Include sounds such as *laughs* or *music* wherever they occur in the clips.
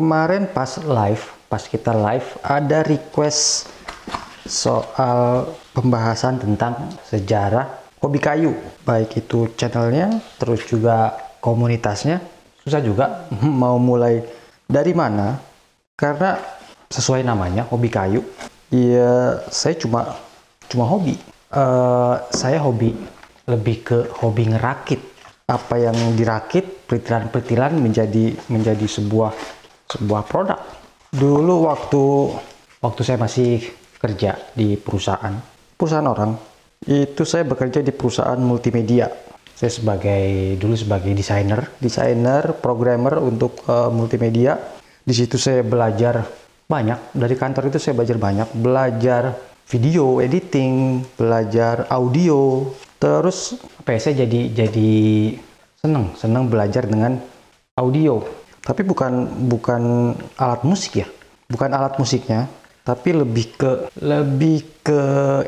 kemarin pas live, pas kita live ada request soal pembahasan tentang sejarah hobi kayu, baik itu channelnya, terus juga komunitasnya. Susah juga *laughs* mau mulai dari mana, karena sesuai namanya hobi kayu. Ya saya cuma cuma hobi. Uh, saya hobi lebih ke hobi ngerakit. Apa yang dirakit, peritilan-peritilan menjadi menjadi sebuah sebuah produk. Dulu waktu waktu saya masih kerja di perusahaan, perusahaan orang, itu saya bekerja di perusahaan multimedia. Saya sebagai dulu sebagai desainer, desainer, programmer untuk uh, multimedia. Di situ saya belajar banyak dari kantor itu saya belajar banyak, belajar video editing, belajar audio. Terus apa ya, saya jadi jadi seneng seneng belajar dengan audio tapi bukan bukan alat musik ya? Bukan alat musiknya tapi lebih ke lebih ke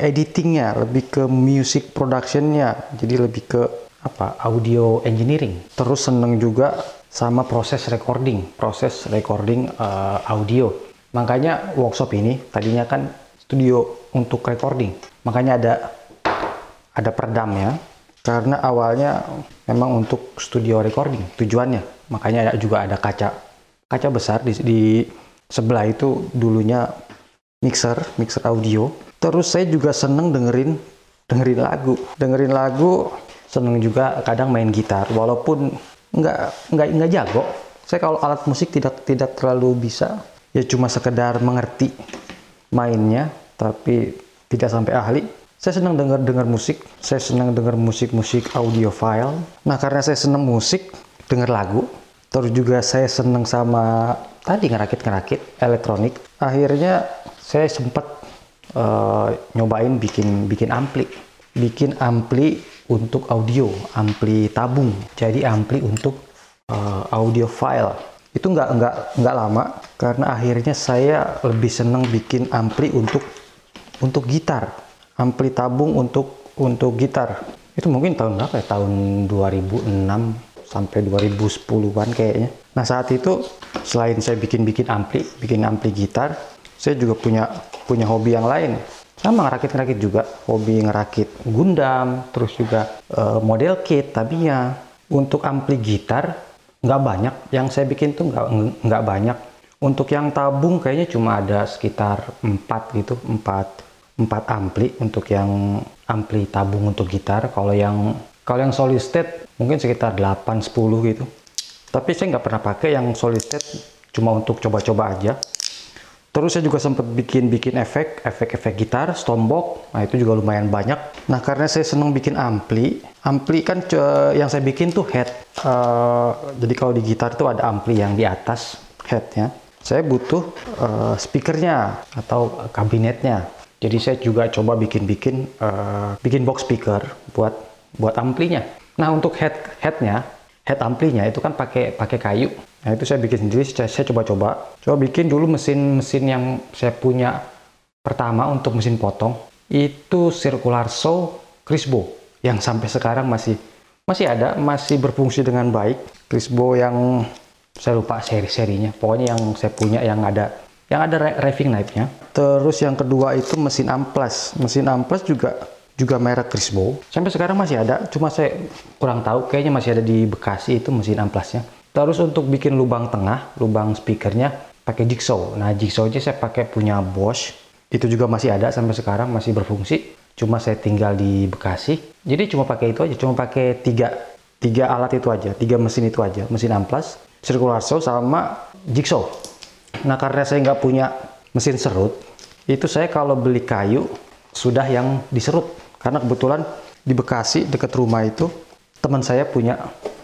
editingnya lebih ke music productionnya. Jadi lebih ke apa audio engineering. Terus seneng juga sama proses recording proses recording uh, audio. Makanya workshop ini tadinya kan studio untuk recording. Makanya ada ada peredamnya karena awalnya memang untuk studio recording tujuannya. Makanya juga ada kaca. Kaca besar di, di sebelah itu dulunya mixer mixer audio. Terus saya juga seneng dengerin dengerin lagu. Dengerin lagu seneng juga kadang main gitar. Walaupun nggak nggak nggak jago. Saya kalau alat musik tidak tidak terlalu bisa. Ya cuma sekedar mengerti mainnya tapi tidak sampai ahli saya senang dengar dengar musik, saya senang dengar musik-musik audio file. Nah, karena saya senang musik, dengar lagu, terus juga saya senang sama tadi ngerakit-ngerakit elektronik. Akhirnya saya sempat uh, nyobain bikin bikin ampli, bikin ampli untuk audio, ampli tabung. Jadi ampli untuk uh, audio file. Itu nggak nggak nggak lama karena akhirnya saya lebih senang bikin ampli untuk untuk gitar ampli tabung untuk untuk gitar. Itu mungkin tahun berapa ya? Tahun 2006 sampai 2010-an kayaknya. Nah saat itu selain saya bikin-bikin ampli bikin ampli gitar saya juga punya punya hobi yang lain. Sama ngerakit-ngerakit juga. Hobi ngerakit Gundam terus juga uh, model kit tapi ya untuk ampli gitar nggak banyak. Yang saya bikin tuh nggak nggak banyak. Untuk yang tabung kayaknya cuma ada sekitar 4 gitu 4 empat ampli untuk yang ampli tabung untuk gitar. Kalau yang kalau yang solid state mungkin sekitar 8 10 gitu. Tapi saya nggak pernah pakai yang solid state cuma untuk coba-coba aja. Terus saya juga sempat bikin-bikin efek efek-efek gitar stombok. Nah itu juga lumayan banyak. Nah karena saya senang bikin ampli ampli kan yang saya bikin tuh head. Uh, jadi kalau di gitar tuh ada ampli yang di atas headnya. Saya butuh uh, speakernya atau kabinetnya jadi saya juga coba bikin-bikin uh, bikin box speaker buat buat amplinya. Nah untuk head headnya, head amplinya itu kan pakai pakai kayu. Nah itu saya bikin sendiri. Saya, coba-coba. Coba bikin dulu mesin-mesin yang saya punya pertama untuk mesin potong itu circular saw Crisbo yang sampai sekarang masih masih ada, masih berfungsi dengan baik. Crisbo yang saya lupa seri-serinya. Pokoknya yang saya punya yang ada yang ada raving knife-nya. Terus yang kedua itu mesin amplas. Mesin amplas juga juga merek Crisbo. Sampai sekarang masih ada, cuma saya kurang tahu. Kayaknya masih ada di Bekasi itu mesin amplasnya. Terus untuk bikin lubang tengah, lubang speakernya pakai jigsaw. Nah jigsaw aja saya pakai punya Bosch. Itu juga masih ada sampai sekarang masih berfungsi. Cuma saya tinggal di Bekasi. Jadi cuma pakai itu aja, cuma pakai tiga tiga alat itu aja, tiga mesin itu aja, mesin amplas, circular saw sama jigsaw. Nah karena saya nggak punya mesin serut, itu saya kalau beli kayu sudah yang diserut. Karena kebetulan di Bekasi dekat rumah itu teman saya punya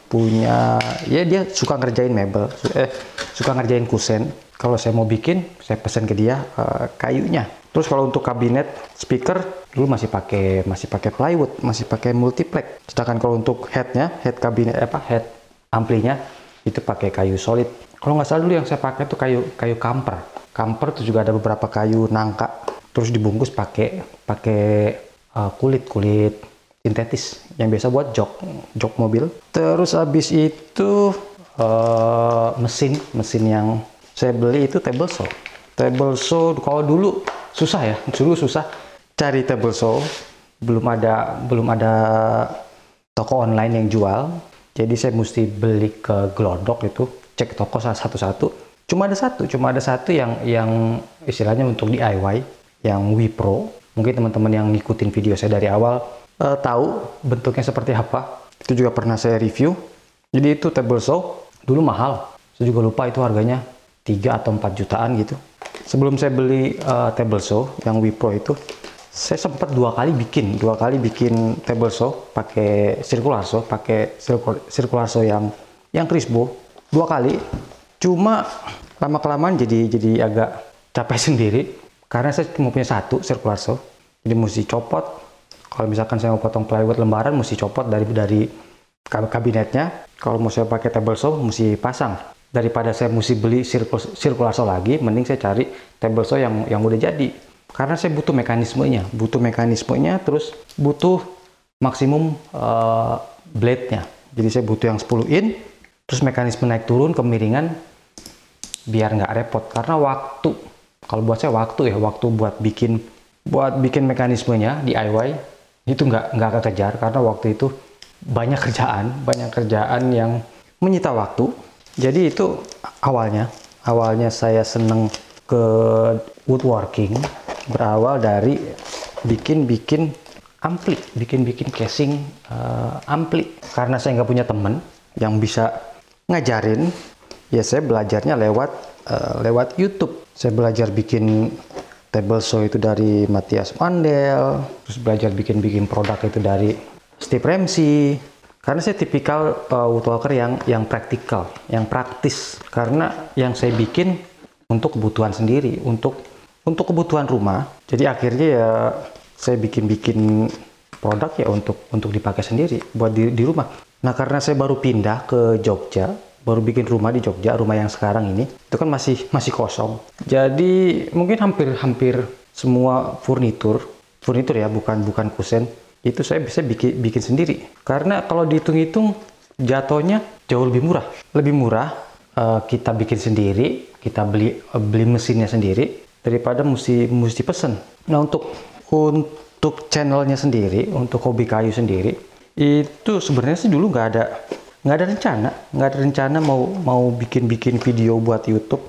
punya ya dia suka ngerjain mebel, eh suka ngerjain kusen. Kalau saya mau bikin, saya pesan ke dia uh, kayunya. Terus kalau untuk kabinet speaker dulu masih pakai masih pakai plywood, masih pakai multiplex. Sedangkan kalau untuk headnya, head kabinet apa head amplinya itu pakai kayu solid kalau nggak salah dulu yang saya pakai itu kayu kayu kamper kamper itu juga ada beberapa kayu nangka terus dibungkus pakai pakai uh, kulit kulit sintetis yang biasa buat jok jok mobil terus habis itu uh, mesin mesin yang saya beli itu table saw. Table saw kalau dulu susah ya, dulu susah cari table saw. Belum ada belum ada toko online yang jual. Jadi saya mesti beli ke Glodok itu, cek toko satu-satu. Cuma ada satu, cuma ada satu yang yang istilahnya untuk DIY, yang Wipro. Mungkin teman-teman yang ngikutin video saya dari awal uh, tahu bentuknya seperti apa. Itu juga pernah saya review. Jadi itu table saw dulu mahal. Saya juga lupa itu harganya 3 atau 4 jutaan gitu. Sebelum saya beli uh, table saw yang Wipro itu, saya sempat dua kali bikin, dua kali bikin table saw pakai circular saw, pakai circular saw yang yang crispo dua kali. Cuma lama kelamaan jadi jadi agak capek *laughs* sendiri karena saya cuma punya satu circular saw. Jadi mesti copot. Kalau misalkan saya mau potong plywood lembaran, mesti copot dari dari kabinetnya. Kalau mau saya pakai table saw, mesti pasang daripada saya mesti beli circular saw lagi mending saya cari table saw yang yang udah jadi karena saya butuh mekanismenya butuh mekanismenya terus butuh maksimum uh, blade-nya jadi saya butuh yang 10 in terus mekanisme naik turun kemiringan biar nggak repot. Karena waktu kalau buat saya waktu ya waktu buat bikin buat bikin mekanismenya DIY itu nggak nggak kekejar. Karena waktu itu banyak kerjaan banyak kerjaan yang menyita waktu. Jadi itu awalnya, awalnya saya seneng ke woodworking berawal dari bikin-bikin ampli, bikin-bikin casing uh, ampli. Karena saya nggak punya temen yang bisa ngajarin, ya saya belajarnya lewat uh, lewat YouTube. Saya belajar bikin table saw itu dari Matias Mandel, terus belajar bikin-bikin produk itu dari Steve Ramsey, karena saya tipikal uh, woodworker yang yang praktikal, yang praktis. Karena yang saya bikin untuk kebutuhan sendiri, untuk untuk kebutuhan rumah. Jadi akhirnya ya saya bikin-bikin produk ya untuk untuk dipakai sendiri buat di, di rumah. Nah karena saya baru pindah ke Jogja, baru bikin rumah di Jogja, rumah yang sekarang ini itu kan masih masih kosong. Jadi mungkin hampir-hampir semua furnitur, furnitur ya bukan bukan kusen itu saya bisa bikin bikin sendiri. Karena kalau dihitung-hitung jatuhnya jauh lebih murah. Lebih murah uh, kita bikin sendiri kita beli beli mesinnya sendiri daripada mesti mesti pesen. Nah untuk untuk channelnya sendiri untuk hobi kayu sendiri itu sebenarnya sih dulu nggak ada nggak ada rencana. Nggak ada rencana mau mau bikin bikin video buat YouTube.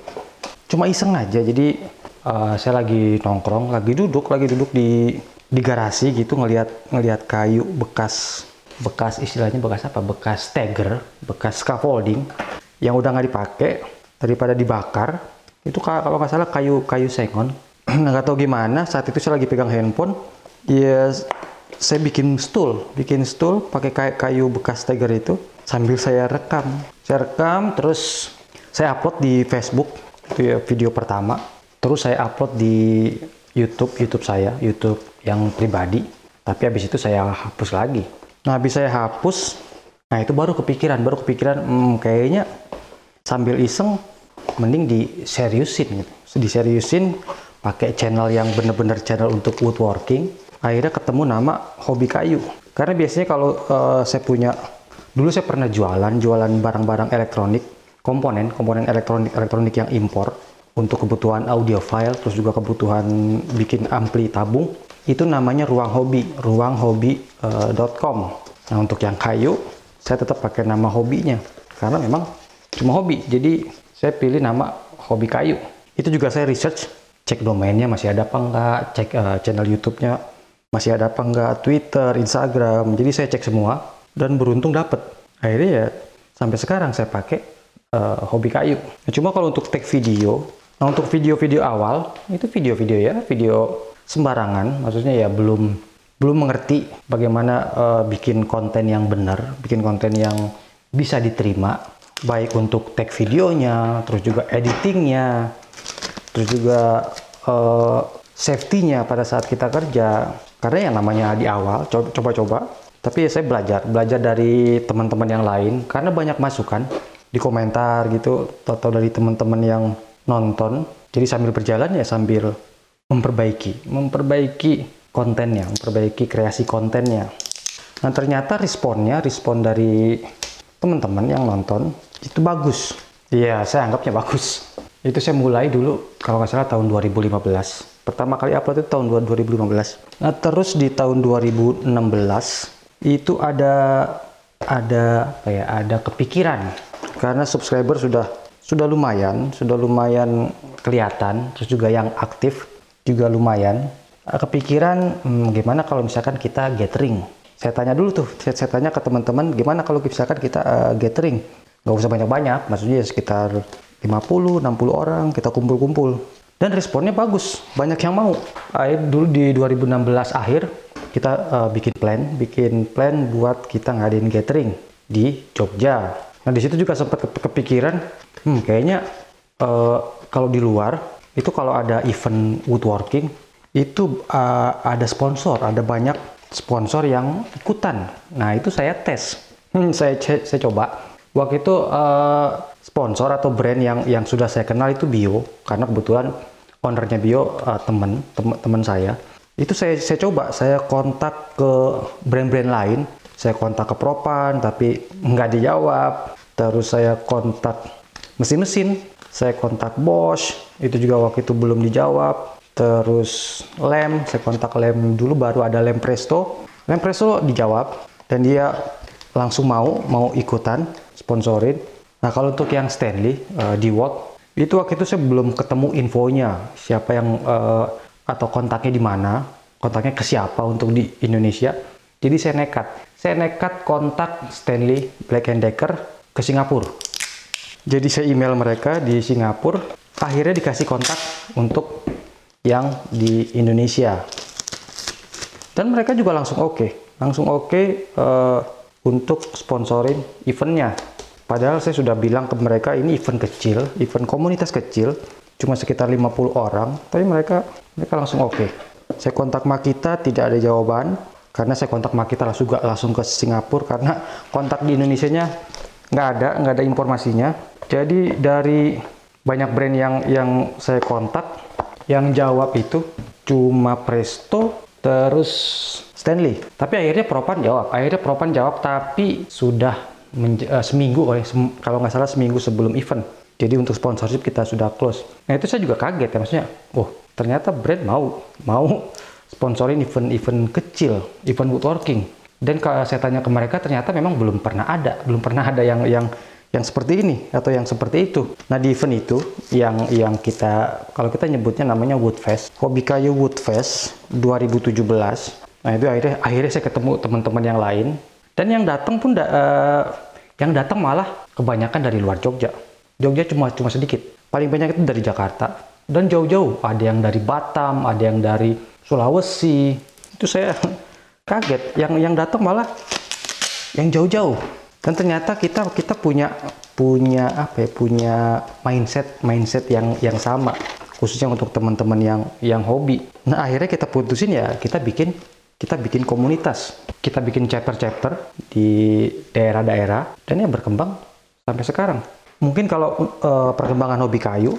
Cuma iseng aja. Jadi uh, saya lagi nongkrong lagi duduk lagi duduk di di garasi gitu ngelihat ngelihat kayu bekas bekas istilahnya bekas apa? Bekas stagger bekas scaffolding yang udah nggak dipakai daripada dibakar. Itu kalau nggak salah kayu kayu sengon. *clears throat* Nggak tahu gimana saat itu saya lagi pegang handphone. Ya saya bikin stool bikin stool pakai kayu, bekas stagger itu sambil saya rekam. Saya rekam terus saya upload di Facebook itu ya video pertama. Terus saya upload di YouTube YouTube saya YouTube yang pribadi. Tapi habis itu saya hapus lagi. Nah habis saya hapus nah itu baru kepikiran baru kepikiran hmm, kayaknya sambil iseng mending diseriusin gitu. Diseriusin pakai channel yang bener-bener channel untuk woodworking akhirnya ketemu nama hobi kayu. Karena biasanya kalau uh, saya punya dulu saya pernah jualan jualan barang-barang elektronik komponen komponen elektronik elektronik yang impor untuk kebutuhan audio file terus juga kebutuhan bikin ampli tabung. Itu namanya ruang hobi ruanghobi.com uh, nah untuk yang kayu saya tetap pakai nama hobinya. Karena memang cuma hobi jadi saya pilih nama hobi kayu. Itu juga saya research cek domainnya masih ada apa enggak cek uh, channel YouTube-nya masih ada apa enggak? Twitter Instagram. Jadi saya cek semua dan beruntung dapat akhirnya ya sampai sekarang saya pakai uh, hobi kayu. Nah, cuma kalau untuk take video nah untuk video-video awal itu video-video ya video sembarangan, maksudnya ya belum belum mengerti bagaimana uh, bikin konten yang benar, bikin konten yang bisa diterima, baik untuk tag videonya, terus juga editingnya, terus juga uh, safety-nya pada saat kita kerja. Karena yang namanya di awal, coba-coba, tapi ya saya belajar, belajar dari teman-teman yang lain, karena banyak masukan di komentar gitu, atau dari teman-teman yang nonton. Jadi sambil berjalan ya sambil memperbaiki, memperbaiki kontennya, memperbaiki kreasi kontennya. Nah ternyata responnya, respon dari teman-teman yang nonton itu bagus. Iya, saya anggapnya bagus. Itu saya mulai dulu kalau nggak salah tahun 2015. Pertama kali upload itu tahun 2015. Nah terus di tahun 2016 itu ada ada apa ya? Ada kepikiran. Karena subscriber sudah sudah lumayan sudah lumayan kelihatan. Terus juga yang aktif juga lumayan. Kepikiran hmm, gimana kalau misalkan kita gathering? Saya tanya dulu tuh saya, saya tanya ke teman-teman gimana kalau misalkan kita uh, gathering? Nggak usah banyak-banyak maksudnya sekitar 50 60 orang kita kumpul-kumpul dan responnya bagus. Banyak yang mau. Akhir dulu di 2016 akhir kita uh, bikin plan bikin plan buat kita ngadain gathering di Jogja. Nah di situ juga sempat kepikiran hmm, kayaknya uh, kalau di luar itu kalau ada event woodworking itu uh, ada sponsor ada banyak sponsor yang ikutan. Nah itu saya tes. Hmm, saya saya coba. Waktu itu uh, sponsor atau brand yang yang sudah saya kenal itu Bio. Karena kebetulan ownernya Bio uh, temen teman saya. Itu saya saya coba. Saya kontak ke brand-brand lain. Saya kontak ke Propan tapi nggak dijawab. Terus saya kontak mesin-mesin. Saya kontak Bosch. Itu juga waktu itu belum dijawab. Terus lem. Saya kontak lem. Dulu baru ada lem Presto. Lem Presto dijawab. Dan dia langsung mau mau ikutan sponsorin Nah kalau untuk yang Stanley uh, di Watt itu waktu itu saya belum ketemu infonya siapa yang uh, atau kontaknya di mana, kontaknya ke siapa untuk di Indonesia. Jadi saya nekat, saya nekat kontak Stanley Black and Decker ke Singapura. Jadi saya email mereka di Singapura, akhirnya dikasih kontak untuk yang di Indonesia. Dan mereka juga langsung oke, okay. langsung oke okay, uh, untuk sponsorin eventnya. Padahal saya sudah bilang ke mereka ini event kecil, event komunitas kecil, cuma sekitar 50 orang, tapi mereka mereka langsung oke. Okay. Saya kontak Makita tidak ada jawaban karena saya kontak Makita langsung juga langsung ke Singapura karena kontak di Indonesia-nya nggak ada, nggak ada informasinya. Jadi dari banyak brand yang yang saya kontak, yang jawab itu cuma Presto, terus Stanley. Tapi akhirnya Propan jawab, akhirnya Propan jawab tapi sudah uh, seminggu ya, sem kalau nggak salah seminggu sebelum event. Jadi untuk sponsorship kita sudah close. Nah itu saya juga kaget ya maksudnya, oh ternyata brand mau mau sponsorin event-event kecil, event woodworking. Dan kalau saya tanya ke mereka ternyata memang belum pernah ada, belum pernah ada yang yang yang seperti ini atau yang seperti itu. Nah di event itu yang yang kita kalau kita nyebutnya namanya Woodfest, Hobi Kayu Woodfest 2017. Nah itu akhirnya akhirnya saya ketemu teman-teman yang lain dan yang datang pun da, uh, yang datang malah kebanyakan dari luar Jogja. Jogja cuma cuma sedikit. Paling banyak itu dari Jakarta dan jauh-jauh. Ada yang dari Batam, ada yang dari Sulawesi. Itu saya *laughs* kaget. Yang yang datang malah yang jauh-jauh. Dan ternyata kita kita punya punya apa ya? Punya mindset mindset yang yang sama khususnya untuk teman-teman yang yang hobi. Nah akhirnya kita putusin ya kita bikin kita bikin komunitas, kita bikin chapter-chapter di daerah-daerah dan ya berkembang sampai sekarang. Mungkin kalau uh, perkembangan hobi kayu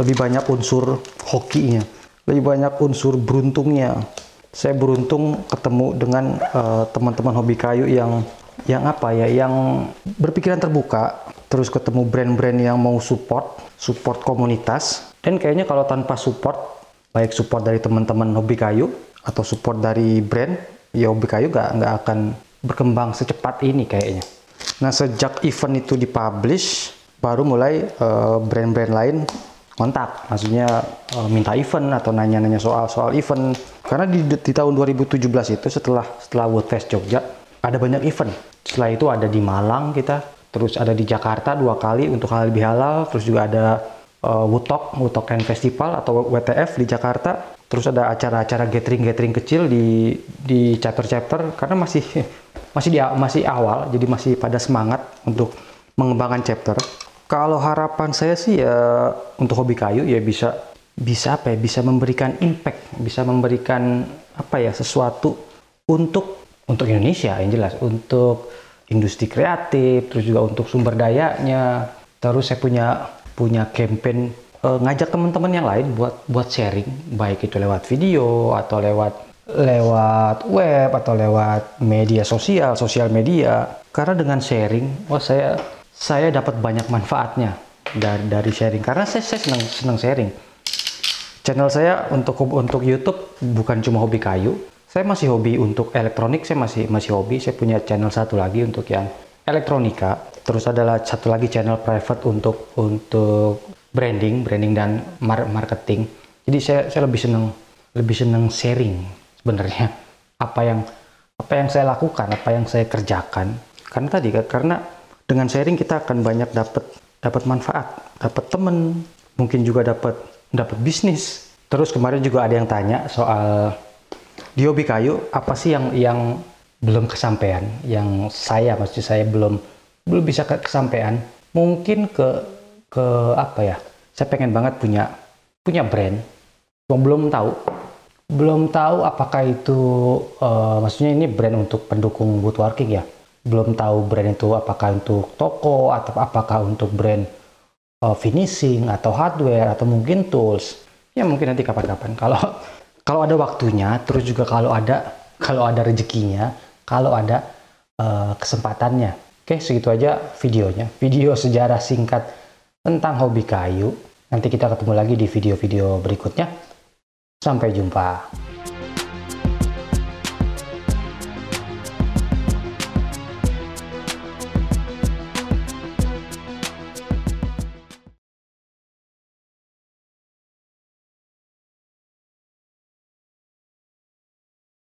lebih banyak unsur hokinya, lebih banyak unsur beruntungnya. Saya beruntung ketemu dengan uh, teman-teman hobi kayu yang yang apa ya, yang berpikiran terbuka, terus ketemu brand-brand yang mau support, support komunitas. Dan kayaknya kalau tanpa support, baik support dari teman-teman hobi kayu atau support dari brand, ya kayu nggak nggak akan berkembang secepat ini kayaknya. Nah sejak event itu dipublish, baru mulai eh, brand-brand uh, lain kontak, maksudnya uh, minta event atau nanya-nanya soal-soal event. Karena di, di tahun 2017 itu setelah setelah Woodfest Jogja ada banyak event. Setelah itu ada di Malang kita, terus ada di Jakarta dua kali untuk halal, terus juga ada uh, Woodtalk, Woodtalk and Festival atau WTF di Jakarta terus ada acara-acara gathering-gathering kecil di di chapter-chapter karena masih masih di masih awal jadi masih pada semangat untuk mengembangkan chapter. Kalau harapan saya sih ya untuk hobi kayu ya bisa bisa apa ya bisa memberikan impact, bisa memberikan apa ya sesuatu untuk untuk Indonesia yang jelas, untuk industri kreatif, terus juga untuk sumber dayanya. Terus saya punya punya campaign uh, ngajak teman-teman yang lain buat buat sharing baik itu lewat video atau lewat lewat web atau lewat media sosial sosial media. Karena dengan sharing wah saya saya dapat banyak manfaatnya dari, dari sharing. Karena saya, saya senang senang sharing. Channel saya untuk untuk YouTube bukan cuma hobi kayu. Saya masih hobi untuk elektronik saya masih masih hobi. Saya punya channel satu lagi untuk yang elektronika terus adalah satu lagi channel private untuk untuk branding branding dan marketing. Jadi saya saya lebih senang lebih senang sharing sebenarnya. Apa yang apa yang saya lakukan apa yang saya kerjakan. Karena tadi karena dengan sharing kita akan banyak dapat dapat manfaat dapat temen mungkin juga dapat dapat bisnis. Terus kemarin juga ada yang tanya soal di hobi kayu apa sih yang yang belum kesampaian, yang saya maksud saya belum belum bisa kesampaian. Mungkin ke ke apa ya? Saya pengen banget punya punya brand. Cuma belum tahu. Belum tahu apakah itu uh, maksudnya ini brand untuk pendukung woodworking ya. Belum tahu brand itu apakah untuk toko atau apakah untuk brand uh, finishing atau hardware atau mungkin tools ya mungkin nanti kapan-kapan kalau kalau ada waktunya terus juga kalau ada kalau ada rezekinya kalau ada uh, kesempatannya. Oke segitu aja videonya. Video sejarah singkat tentang hobi kayu. Nanti kita ketemu lagi di video-video berikutnya. Sampai jumpa